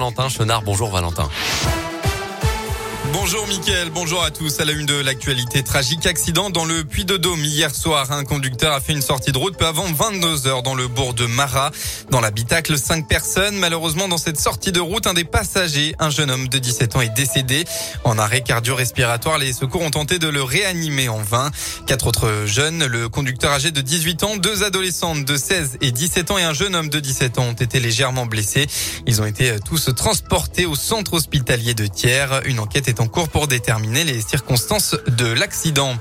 Valentin Chenard, bonjour Valentin. Bonjour Mickaël, bonjour à tous. À la une de l'actualité, tragique accident dans le Puy-de-Dôme hier soir. Un conducteur a fait une sortie de route peu avant 22 heures dans le bourg de Marat. Dans l'habitacle, cinq personnes. Malheureusement, dans cette sortie de route, un des passagers, un jeune homme de 17 ans, est décédé. En arrêt cardio-respiratoire, les secours ont tenté de le réanimer en vain. Quatre autres jeunes, le conducteur âgé de 18 ans, deux adolescentes de 16 et 17 ans et un jeune homme de 17 ans ont été légèrement blessés. Ils ont été tous transportés au centre hospitalier de Thiers. Une enquête est en cours pour déterminer les circonstances de l'accident.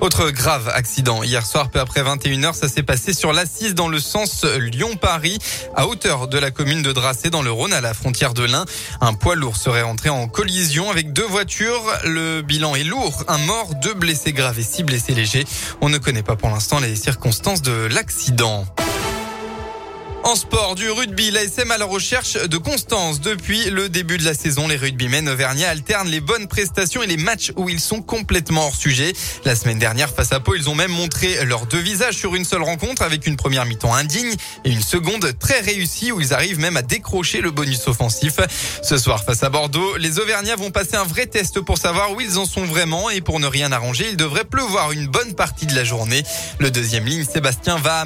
Autre grave accident. Hier soir, peu après 21h, ça s'est passé sur l'Assise dans le sens Lyon-Paris, à hauteur de la commune de Dracé dans le Rhône, à la frontière de l'Ain. Un poids lourd serait entré en collision avec deux voitures. Le bilan est lourd. Un mort, deux blessés graves et six blessés légers. On ne connaît pas pour l'instant les circonstances de l'accident. En sport, du rugby, l'ASM à la recherche de constance. Depuis le début de la saison, les rugbymen auvergnats alternent les bonnes prestations et les matchs où ils sont complètement hors sujet. La semaine dernière, face à Pau, ils ont même montré leurs deux visages sur une seule rencontre avec une première mi-temps indigne et une seconde très réussie où ils arrivent même à décrocher le bonus offensif. Ce soir, face à Bordeaux, les Auvergnats vont passer un vrai test pour savoir où ils en sont vraiment et pour ne rien arranger, il devrait pleuvoir une bonne partie de la journée. Le deuxième ligne, Sébastien va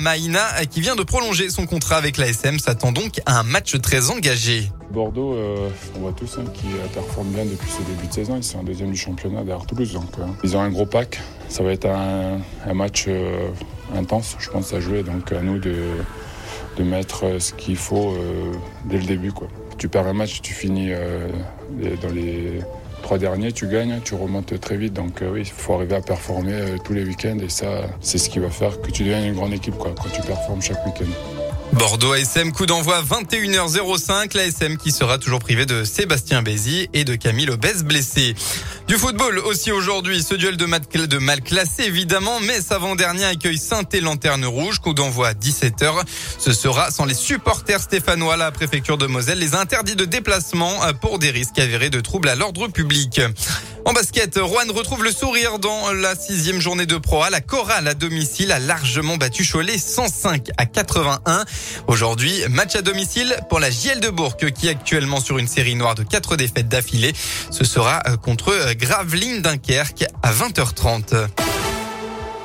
qui vient de prolonger son contrat avec l'ASM s'attend donc à un match très engagé. Bordeaux, euh, on voit tous hein, qui performe bien depuis ce début de saison. Ils sont en deuxième du championnat derrière Toulouse. Donc, euh, ils ont un gros pack. Ça va être un, match euh, intense, je pense, à jouer. Donc, à nous de, de mettre ce qu'il faut dès le début. Quoi. Tu perds un match, tu finis dans les trois derniers, tu gagnes, tu remontes très vite. Donc, oui, il faut arriver à performer tous les week-ends. Et ça, c'est ce qui va faire que tu deviennes une grande équipe quoi, quand tu performes chaque week-end. Bordeaux ASM, coup d'envoi 21h05. L'ASM qui sera toujours privé de Sébastien Bézi et de Camille Obès blessé. Du football aussi aujourd'hui, ce duel de mal, classé évidemment, mais avant-dernier accueille saint et Lanterne Rouge, coup d'envoi à 17h. Ce sera sans les supporters stéphanois, la préfecture de Moselle les interdits de déplacement pour des risques avérés de troubles à l'ordre public. En basket, Rouen retrouve le sourire dans la sixième journée de Pro A. La chorale à domicile a largement battu Cholet 105 à 81. Aujourd'hui, match à domicile pour la JL de Bourg qui est actuellement sur une série noire de quatre défaites d'affilée. Ce sera euh, contre euh, Gravelines Dunkerque à 20h30.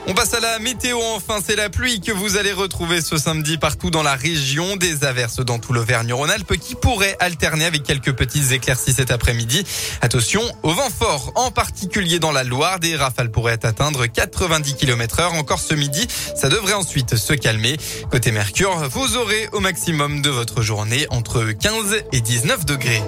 On passe à la météo enfin, c'est la pluie que vous allez retrouver ce samedi partout dans la région, des averses dans tout l'Auvergne-Rhône-Alpes qui pourraient alterner avec quelques petites éclaircies cet après-midi. Attention au vent fort, en particulier dans la Loire, des rafales pourraient atteindre 90 km heure encore ce midi. Ça devrait ensuite se calmer. Côté Mercure, vous aurez au maximum de votre journée entre 15 et 19 degrés.